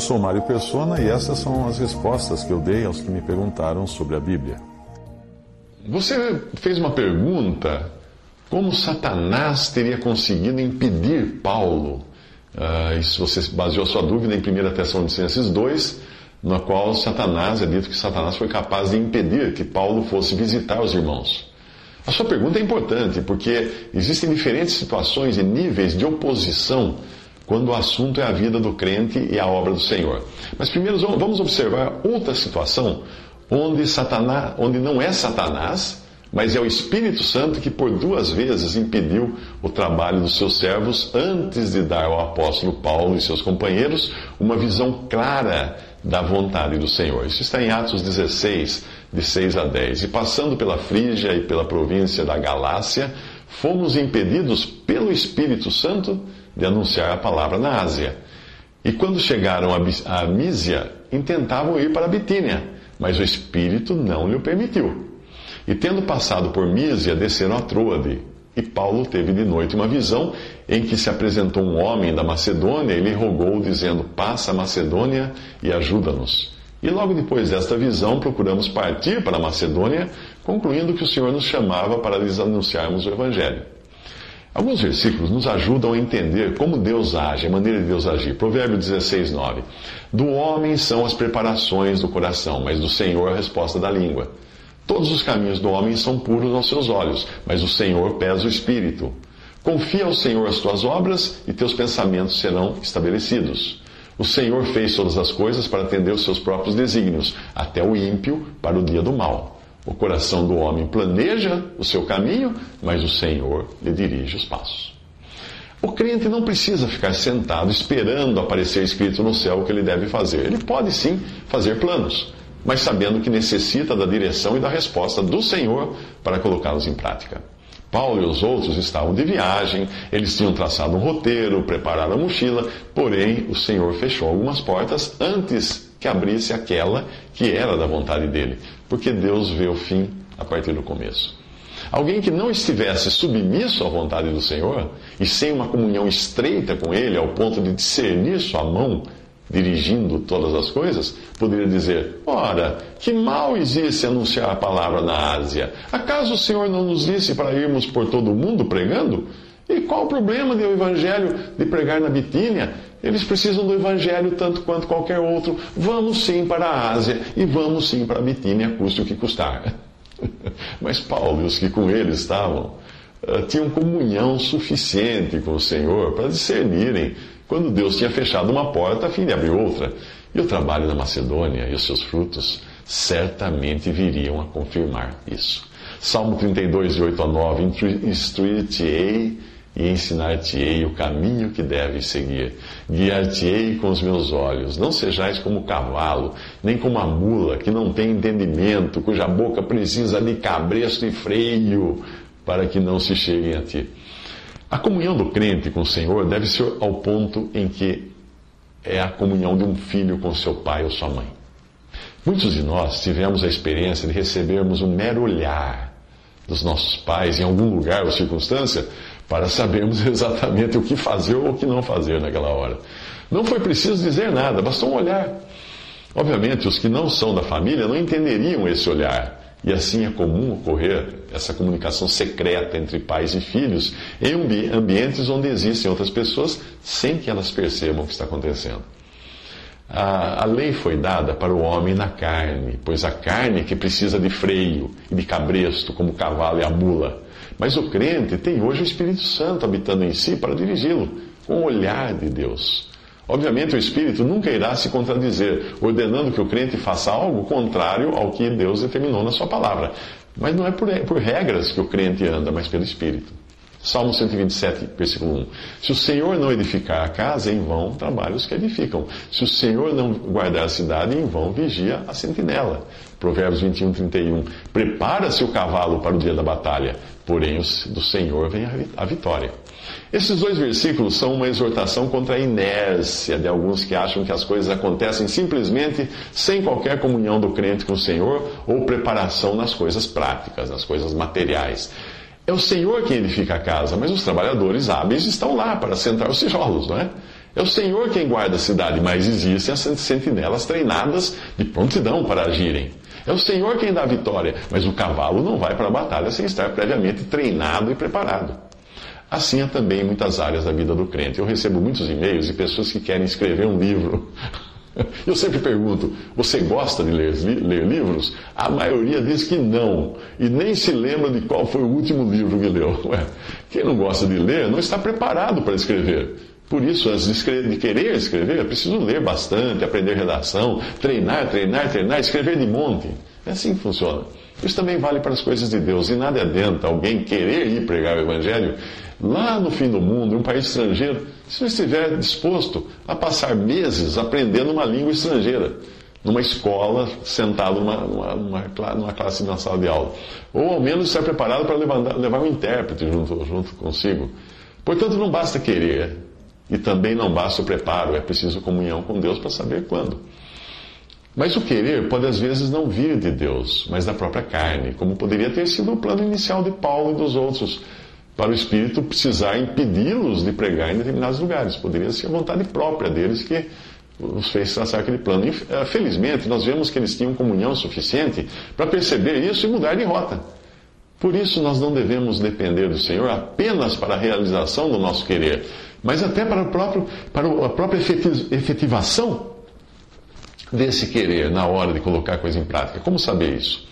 Eu sou Mário Persona e essas são as respostas que eu dei aos que me perguntaram sobre a Bíblia. Você fez uma pergunta como Satanás teria conseguido impedir Paulo. Uh, isso você baseou sua dúvida em 1 Tessalonicenses 2, na qual Satanás, é dito que Satanás foi capaz de impedir que Paulo fosse visitar os irmãos. A sua pergunta é importante, porque existem diferentes situações e níveis de oposição quando o assunto é a vida do crente e a obra do Senhor. Mas primeiro vamos observar outra situação onde Satanás, onde não é Satanás, mas é o Espírito Santo que por duas vezes impediu o trabalho dos seus servos antes de dar ao apóstolo Paulo e seus companheiros uma visão clara da vontade do Senhor. Isso está em Atos 16, de 6 a 10. E passando pela Frígia e pela província da Galácia, fomos impedidos pelo Espírito Santo de anunciar a palavra na Ásia. E quando chegaram a Mísia, intentavam ir para Bitínia, mas o Espírito não lhe permitiu. E tendo passado por Mísia, desceram a Troade. E Paulo teve de noite uma visão em que se apresentou um homem da Macedônia e lhe rogou, dizendo: Passa a Macedônia e ajuda-nos. E logo depois desta visão, procuramos partir para a Macedônia, concluindo que o Senhor nos chamava para lhes anunciarmos o Evangelho. Alguns versículos nos ajudam a entender como Deus age, a maneira de Deus agir. Provérbio 16, 9. Do homem são as preparações do coração, mas do Senhor a resposta da língua. Todos os caminhos do homem são puros aos seus olhos, mas o Senhor pesa o espírito. Confia ao Senhor as tuas obras e teus pensamentos serão estabelecidos. O Senhor fez todas as coisas para atender os seus próprios desígnios, até o ímpio para o dia do mal. O coração do homem planeja o seu caminho, mas o Senhor lhe dirige os passos. O crente não precisa ficar sentado esperando aparecer escrito no céu o que ele deve fazer. Ele pode sim fazer planos, mas sabendo que necessita da direção e da resposta do Senhor para colocá-los em prática. Paulo e os outros estavam de viagem, eles tinham traçado um roteiro, preparado a mochila, porém o Senhor fechou algumas portas antes que abrisse aquela que era da vontade dele, porque Deus vê o fim a partir do começo. Alguém que não estivesse submisso à vontade do Senhor e sem uma comunhão estreita com Ele, ao ponto de discernir sua mão dirigindo todas as coisas, poderia dizer: Ora, que mal existe anunciar a palavra na Ásia? Acaso o Senhor não nos disse para irmos por todo o mundo pregando? E qual o problema do evangelho de pregar na Bitínia? Eles precisam do evangelho tanto quanto qualquer outro. Vamos sim para a Ásia e vamos sim para a Bitínia, custe o que custar. Mas Paulo e os que com ele estavam eh, tinham comunhão suficiente com o Senhor para discernirem quando Deus tinha fechado uma porta a fim de abrir outra. E o trabalho da Macedônia e os seus frutos certamente viriam a confirmar isso. Salmo 32, de 8 a 9: Instruir-te-ei e ensinar-te-ei o caminho que deves seguir. Guiar-te-ei com os meus olhos. Não sejais como o cavalo, nem como a mula, que não tem entendimento, cuja boca precisa de cabresto e freio, para que não se cheguem a ti. A comunhão do crente com o Senhor deve ser ao ponto em que é a comunhão de um filho com seu pai ou sua mãe. Muitos de nós tivemos a experiência de recebermos um mero olhar dos nossos pais em algum lugar ou circunstância para sabermos exatamente o que fazer ou o que não fazer naquela hora. Não foi preciso dizer nada, bastou um olhar. Obviamente, os que não são da família não entenderiam esse olhar. E assim é comum ocorrer essa comunicação secreta entre pais e filhos em ambientes onde existem outras pessoas sem que elas percebam o que está acontecendo. A, a lei foi dada para o homem na carne, pois a carne que precisa de freio e de cabresto, como o cavalo e a mula. Mas o crente tem hoje o Espírito Santo habitando em si para dirigi-lo, com o olhar de Deus. Obviamente, o Espírito nunca irá se contradizer, ordenando que o crente faça algo contrário ao que Deus determinou na Sua palavra. Mas não é por, por regras que o crente anda, mas pelo Espírito. Salmo 127, versículo 1. Se o Senhor não edificar a casa, em vão trabalham os que edificam. Se o Senhor não guardar a cidade, em vão vigia a sentinela. Provérbios 21, 31. Prepara-se o cavalo para o dia da batalha, porém do Senhor vem a vitória. Esses dois versículos são uma exortação contra a inércia de alguns que acham que as coisas acontecem simplesmente sem qualquer comunhão do crente com o Senhor ou preparação nas coisas práticas, nas coisas materiais. É o Senhor quem edifica a casa, mas os trabalhadores hábeis estão lá para sentar os tijolos, não é? É o Senhor quem guarda a cidade, mas existem as sentinelas treinadas de prontidão para agirem. É o Senhor quem dá a vitória, mas o cavalo não vai para a batalha sem estar previamente treinado e preparado. Assim é também em muitas áreas da vida do crente. Eu recebo muitos e-mails de pessoas que querem escrever um livro. Eu sempre pergunto: você gosta de ler, ler, livros? A maioria diz que não, e nem se lembra de qual foi o último livro que leu. Ué, quem não gosta de ler não está preparado para escrever. Por isso, antes de, escrever, de querer escrever, é preciso ler bastante, aprender redação, treinar, treinar, treinar, escrever de monte. É assim que funciona. Isso também vale para as coisas de Deus. E nada adianta alguém querer ir pregar o Evangelho lá no fim do mundo, em um país estrangeiro, se não estiver disposto a passar meses aprendendo uma língua estrangeira, numa escola, sentado numa, numa, numa, classe na sala de aula. Ou ao menos estar preparado para levar, levar um intérprete junto, junto consigo. Portanto, não basta querer, e também não basta o preparo, é preciso comunhão com Deus para saber quando. Mas o querer pode às vezes não vir de Deus, mas da própria carne, como poderia ter sido o plano inicial de Paulo e dos outros para o Espírito precisar impedi-los de pregar em determinados lugares. Poderia ser a vontade própria deles que os fez traçar aquele plano. Eh, felizmente, nós vemos que eles tinham comunhão suficiente para perceber isso e mudar de rota. Por isso, nós não devemos depender do Senhor apenas para a realização do nosso querer, mas até para, o próprio, para a própria efetivação desse querer na hora de colocar a coisa em prática. Como saber isso?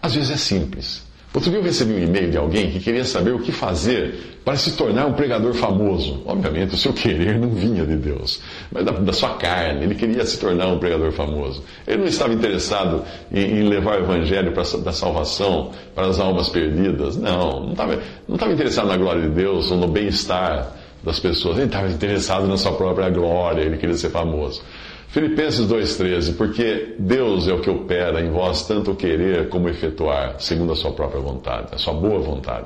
Às vezes é simples. Outro dia eu recebi um e-mail de alguém que queria saber o que fazer para se tornar um pregador famoso. Obviamente, o seu querer não vinha de Deus, mas da, da sua carne. Ele queria se tornar um pregador famoso. Ele não estava interessado em, em levar o evangelho para, da salvação para as almas perdidas. Não, não estava, não estava interessado na glória de Deus ou no bem-estar das pessoas. Ele estava interessado na sua própria glória. Ele queria ser famoso. Filipenses 2,13, porque Deus é o que opera em vós tanto querer como efetuar, segundo a sua própria vontade, a sua boa vontade.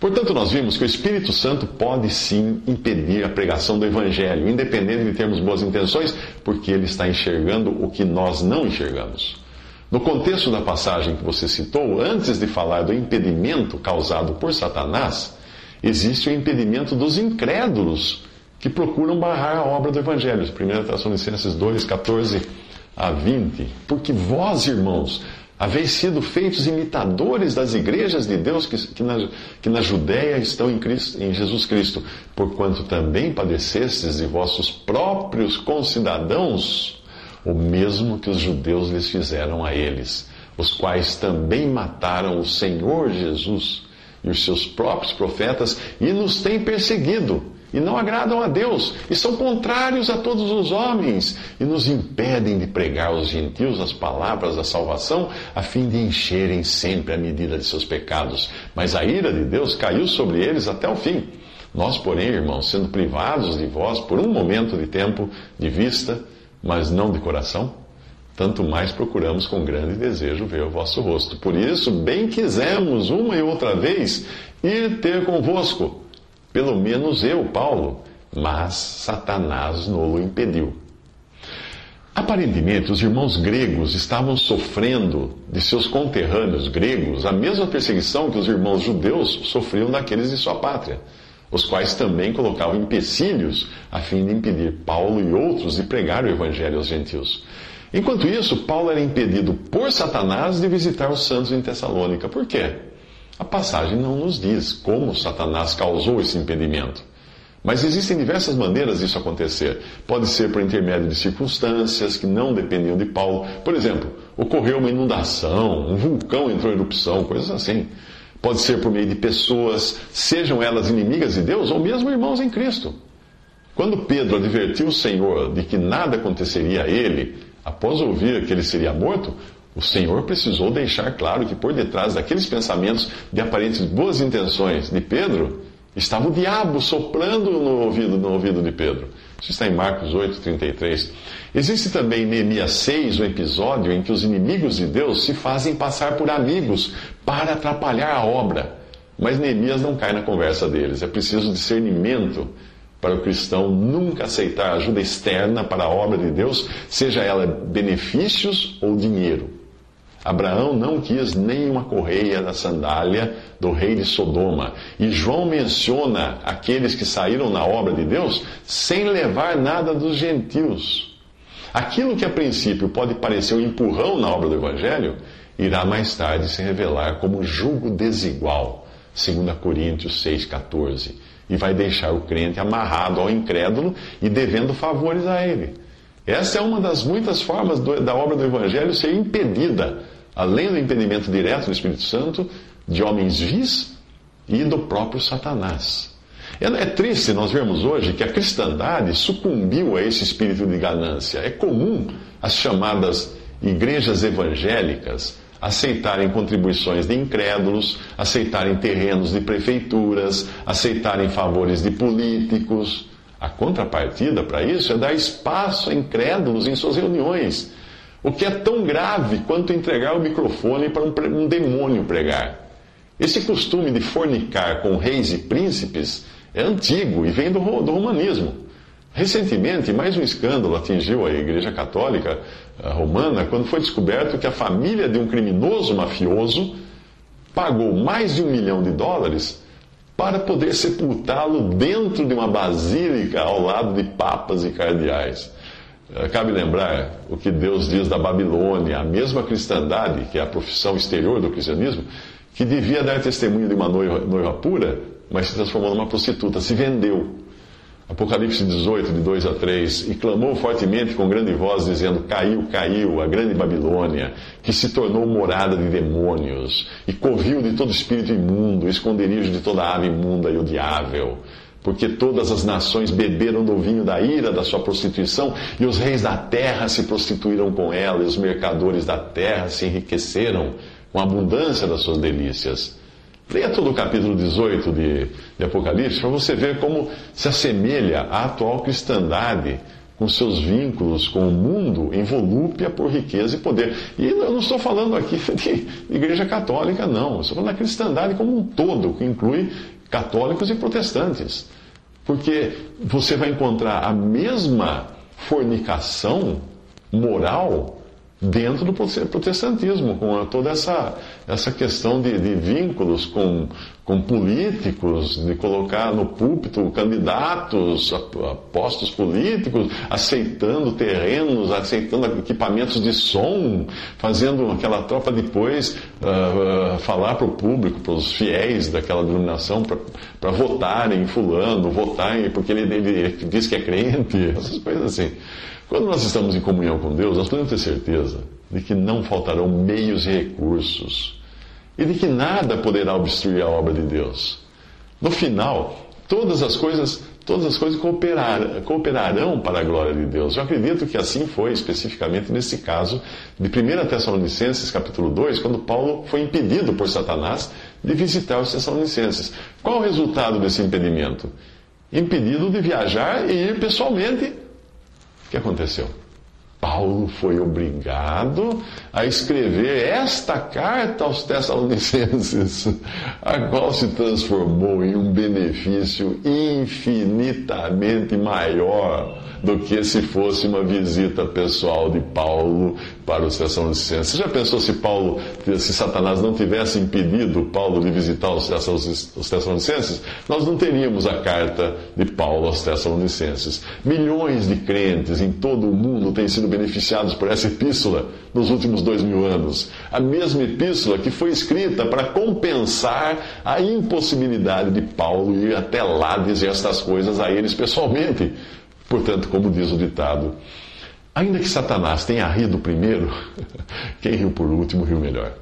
Portanto, nós vimos que o Espírito Santo pode sim impedir a pregação do Evangelho, independente de termos boas intenções, porque ele está enxergando o que nós não enxergamos. No contexto da passagem que você citou, antes de falar do impedimento causado por Satanás, existe o impedimento dos incrédulos que procuram barrar a obra do Evangelho. 1 Tessalonicenses 2, 14 a 20. Porque vós, irmãos, haveis sido feitos imitadores das igrejas de Deus que, que, na, que na Judéia estão em, Cristo, em Jesus Cristo, porquanto também padecestes de vossos próprios concidadãos o mesmo que os judeus lhes fizeram a eles, os quais também mataram o Senhor Jesus e os seus próprios profetas e nos têm perseguido e não agradam a Deus, e são contrários a todos os homens, e nos impedem de pregar aos gentios as palavras da salvação, a fim de encherem sempre a medida de seus pecados. Mas a ira de Deus caiu sobre eles até o fim. Nós, porém, irmãos, sendo privados de vós por um momento de tempo de vista, mas não de coração, tanto mais procuramos com grande desejo ver o vosso rosto. Por isso, bem quisemos uma e outra vez ir ter convosco pelo menos eu, Paulo, mas Satanás nolo impediu. Aparentemente, os irmãos gregos estavam sofrendo de seus conterrâneos gregos a mesma perseguição que os irmãos judeus sofriam daqueles de sua pátria, os quais também colocavam empecilhos a fim de impedir Paulo e outros de pregar o evangelho aos gentios. Enquanto isso, Paulo era impedido por Satanás de visitar os santos em Tessalônica. Por quê? A passagem não nos diz como Satanás causou esse impedimento. Mas existem diversas maneiras disso acontecer. Pode ser por intermédio de circunstâncias que não dependiam de Paulo. Por exemplo, ocorreu uma inundação, um vulcão entrou em erupção, coisas assim. Pode ser por meio de pessoas, sejam elas inimigas de Deus ou mesmo irmãos em Cristo. Quando Pedro advertiu o Senhor de que nada aconteceria a ele, após ouvir que ele seria morto, o Senhor precisou deixar claro que por detrás daqueles pensamentos de aparentes boas intenções de Pedro Estava o diabo soprando no ouvido, no ouvido de Pedro. Isso está em Marcos 8, 33. Existe também em Neemias 6 um episódio em que os inimigos de Deus se fazem passar por amigos para atrapalhar a obra. Mas Neemias não cai na conversa deles. É preciso discernimento para o cristão nunca aceitar ajuda externa para a obra de Deus, seja ela benefícios ou dinheiro. Abraão não quis nem uma correia da sandália do rei de Sodoma. E João menciona aqueles que saíram na obra de Deus sem levar nada dos gentios. Aquilo que a princípio pode parecer um empurrão na obra do Evangelho, irá mais tarde se revelar como julgo desigual, 2 Coríntios 6,14, e vai deixar o crente amarrado ao incrédulo e devendo favores a ele. Essa é uma das muitas formas do, da obra do Evangelho ser impedida além do impedimento direto do Espírito Santo, de homens vis e do próprio Satanás. É, é triste nós vermos hoje que a cristandade sucumbiu a esse espírito de ganância. É comum as chamadas igrejas evangélicas aceitarem contribuições de incrédulos, aceitarem terrenos de prefeituras, aceitarem favores de políticos. A contrapartida para isso é dar espaço a incrédulos em suas reuniões o que é tão grave quanto entregar o microfone para um, um demônio pregar. Esse costume de fornicar com reis e príncipes é antigo e vem do, do romanismo. Recentemente, mais um escândalo atingiu a Igreja Católica Romana quando foi descoberto que a família de um criminoso mafioso pagou mais de um milhão de dólares para poder sepultá-lo dentro de uma basílica ao lado de papas e cardeais. Eh, cabe lembrar o que Deus diz da Babilônia, a mesma cristandade, que é a profissão exterior do cristianismo, que devia dar testemunho de uma noiva, noiva pura, mas se transformou numa prostituta, se vendeu. Apocalipse 18, de 2 a 3, e clamou fortemente com grande voz, dizendo: Caiu, caiu a grande Babilônia, que se tornou morada de demônios, e covil de todo espírito imundo, esconderijo de toda ave imunda e odiável porque todas as nações beberam do vinho da ira da sua prostituição, e os reis da terra se prostituíram com ela, e os mercadores da terra se enriqueceram com a abundância das suas delícias. Leia todo o capítulo 18 de, de Apocalipse para você ver como se assemelha à atual cristandade com seus vínculos com o mundo em volúpia por riqueza e poder. E eu não estou falando aqui de igreja católica, não. Estou falando da cristandade como um todo, que inclui católicos e protestantes. Porque você vai encontrar a mesma fornicação moral dentro do protestantismo, com toda essa, essa questão de, de, vínculos com, com políticos, de colocar no púlpito candidatos, postos políticos, aceitando terrenos, aceitando equipamentos de som, fazendo aquela tropa depois uh, uh, falar para o público, para os fiéis daquela denominação, para votarem em fulano, votarem porque ele, ele diz que é crente, essas coisas assim. Quando nós estamos em comunhão com Deus, nós podemos ter certeza de que não faltarão meios e recursos e de que nada poderá obstruir a obra de Deus. No final, todas as coisas, todas as coisas cooperar, cooperarão para a glória de Deus. Eu acredito que assim foi especificamente nesse caso de 1 Tessalonicenses capítulo 2, quando Paulo foi impedido por Satanás de visitar os Tessalonicenses. Qual o resultado desse impedimento? Impedido de viajar e ir pessoalmente que aconteceu? Paulo foi obrigado a escrever esta carta aos Tessalonicenses, a qual se transformou em um benefício infinitamente maior do que se fosse uma visita pessoal de Paulo para os Tessalonicenses. Você já pensou se Paulo, se Satanás não tivesse impedido Paulo de visitar os Tessalonicenses? Nós não teríamos a carta de Paulo aos Tessalonicenses. Milhões de crentes em todo o mundo têm sido beneficiados por essa epístola nos últimos dois mil anos. A mesma epístola que foi escrita para compensar a impossibilidade de Paulo ir até lá dizer estas coisas a eles pessoalmente. Portanto, como diz o ditado, ainda que Satanás tenha rido primeiro, quem riu por último riu melhor.